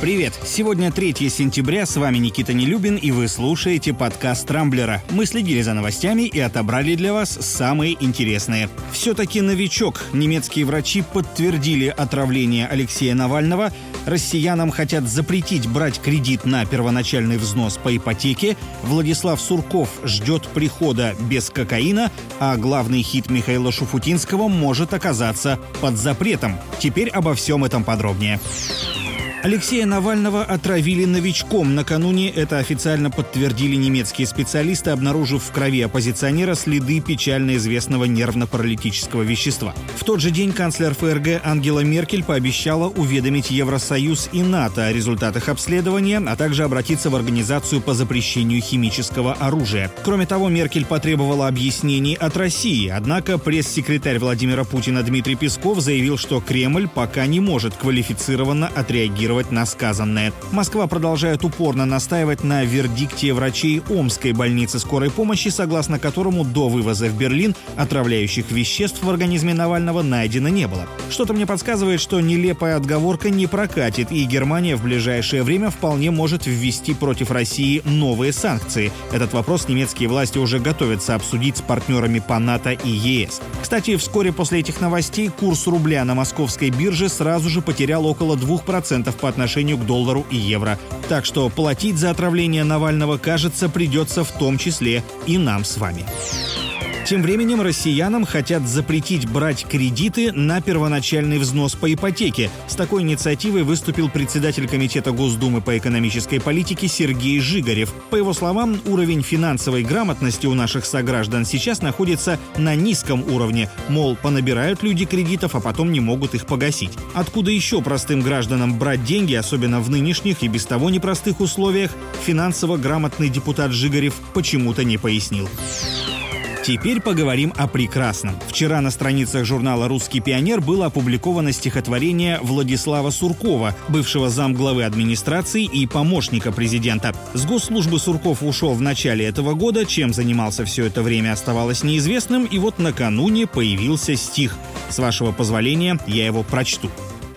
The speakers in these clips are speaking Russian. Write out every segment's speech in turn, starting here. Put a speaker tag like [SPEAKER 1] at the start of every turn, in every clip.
[SPEAKER 1] Привет! Сегодня 3 сентября, с вами Никита Нелюбин, и вы слушаете подкаст «Рамблера». Мы следили за новостями и отобрали для вас самые интересные. Все-таки новичок. Немецкие врачи подтвердили отравление Алексея Навального. Россиянам хотят запретить брать кредит на первоначальный взнос по ипотеке. Владислав Сурков ждет прихода без кокаина, а главный хит Михаила Шуфутинского может оказаться под запретом. Теперь обо всем этом подробнее. Алексея Навального отравили новичком. Накануне это официально подтвердили немецкие специалисты, обнаружив в крови оппозиционера следы печально известного нервно-паралитического вещества. В тот же день канцлер ФРГ Ангела Меркель пообещала уведомить Евросоюз и НАТО о результатах обследования, а также обратиться в Организацию по запрещению химического оружия. Кроме того, Меркель потребовала объяснений от России, однако пресс-секретарь Владимира Путина Дмитрий Песков заявил, что Кремль пока не может квалифицированно отреагировать реагировать на сказанное. Москва продолжает упорно настаивать на вердикте врачей Омской больницы скорой помощи, согласно которому до вывоза в Берлин отравляющих веществ в организме Навального найдено не было. Что-то мне подсказывает, что нелепая отговорка не прокатит, и Германия в ближайшее время вполне может ввести против России новые санкции. Этот вопрос немецкие власти уже готовятся обсудить с партнерами по НАТО и ЕС. Кстати, вскоре после этих новостей курс рубля на московской бирже сразу же потерял около 2% по отношению к доллару и евро. Так что платить за отравление Навального, кажется, придется в том числе и нам с вами. Тем временем россиянам хотят запретить брать кредиты на первоначальный взнос по ипотеке. С такой инициативой выступил председатель Комитета Госдумы по экономической политике Сергей Жигарев. По его словам, уровень финансовой грамотности у наших сограждан сейчас находится на низком уровне. Мол, понабирают люди кредитов, а потом не могут их погасить. Откуда еще простым гражданам брать деньги, особенно в нынешних и без того непростых условиях, финансово грамотный депутат Жигарев почему-то не пояснил. Теперь поговорим о прекрасном. Вчера на страницах журнала «Русский пионер» было опубликовано стихотворение Владислава Суркова, бывшего замглавы администрации и помощника президента. С госслужбы Сурков ушел в начале этого года, чем занимался все это время оставалось неизвестным, и вот накануне появился стих. С вашего позволения я его прочту.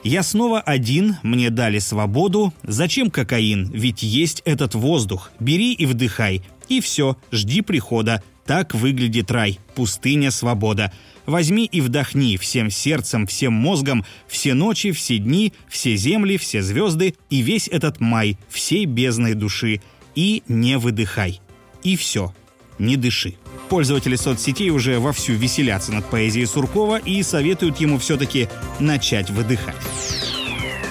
[SPEAKER 1] Я снова один, мне дали свободу. Зачем кокаин? Ведь есть этот воздух. Бери и вдыхай. И все, жди прихода. Так выглядит рай, пустыня, свобода. Возьми и вдохни всем сердцем, всем мозгом, все ночи, все дни, все земли, все звезды и весь этот май, всей бездной души. И не выдыхай. И все, не дыши. Пользователи соцсетей уже вовсю веселятся над поэзией Суркова и советуют ему все-таки начать выдыхать.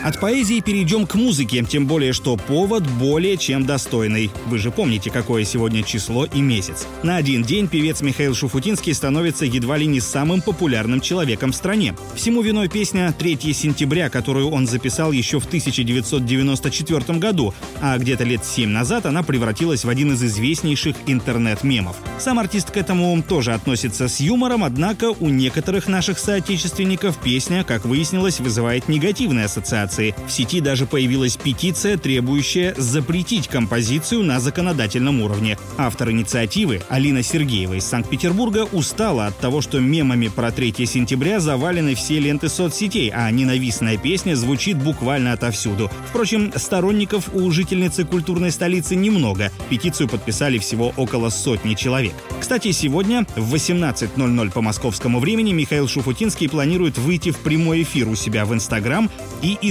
[SPEAKER 1] От поэзии перейдем к музыке, тем более, что повод более чем достойный. Вы же помните, какое сегодня число и месяц. На один день певец Михаил Шуфутинский становится едва ли не самым популярным человеком в стране. Всему виной песня «3 сентября», которую он записал еще в 1994 году, а где-то лет 7 назад она превратилась в один из известнейших интернет-мемов. Сам артист к этому тоже относится с юмором, однако у некоторых наших соотечественников песня, как выяснилось, вызывает негативные ассоциации организации. В сети даже появилась петиция, требующая запретить композицию на законодательном уровне. Автор инициативы Алина Сергеева из Санкт-Петербурга устала от того, что мемами про 3 сентября завалены все ленты соцсетей, а ненавистная песня звучит буквально отовсюду. Впрочем, сторонников у жительницы культурной столицы немного. Петицию подписали всего около сотни человек. Кстати, сегодня в 18.00 по московскому времени Михаил Шуфутинский планирует выйти в прямой эфир у себя в Инстаграм и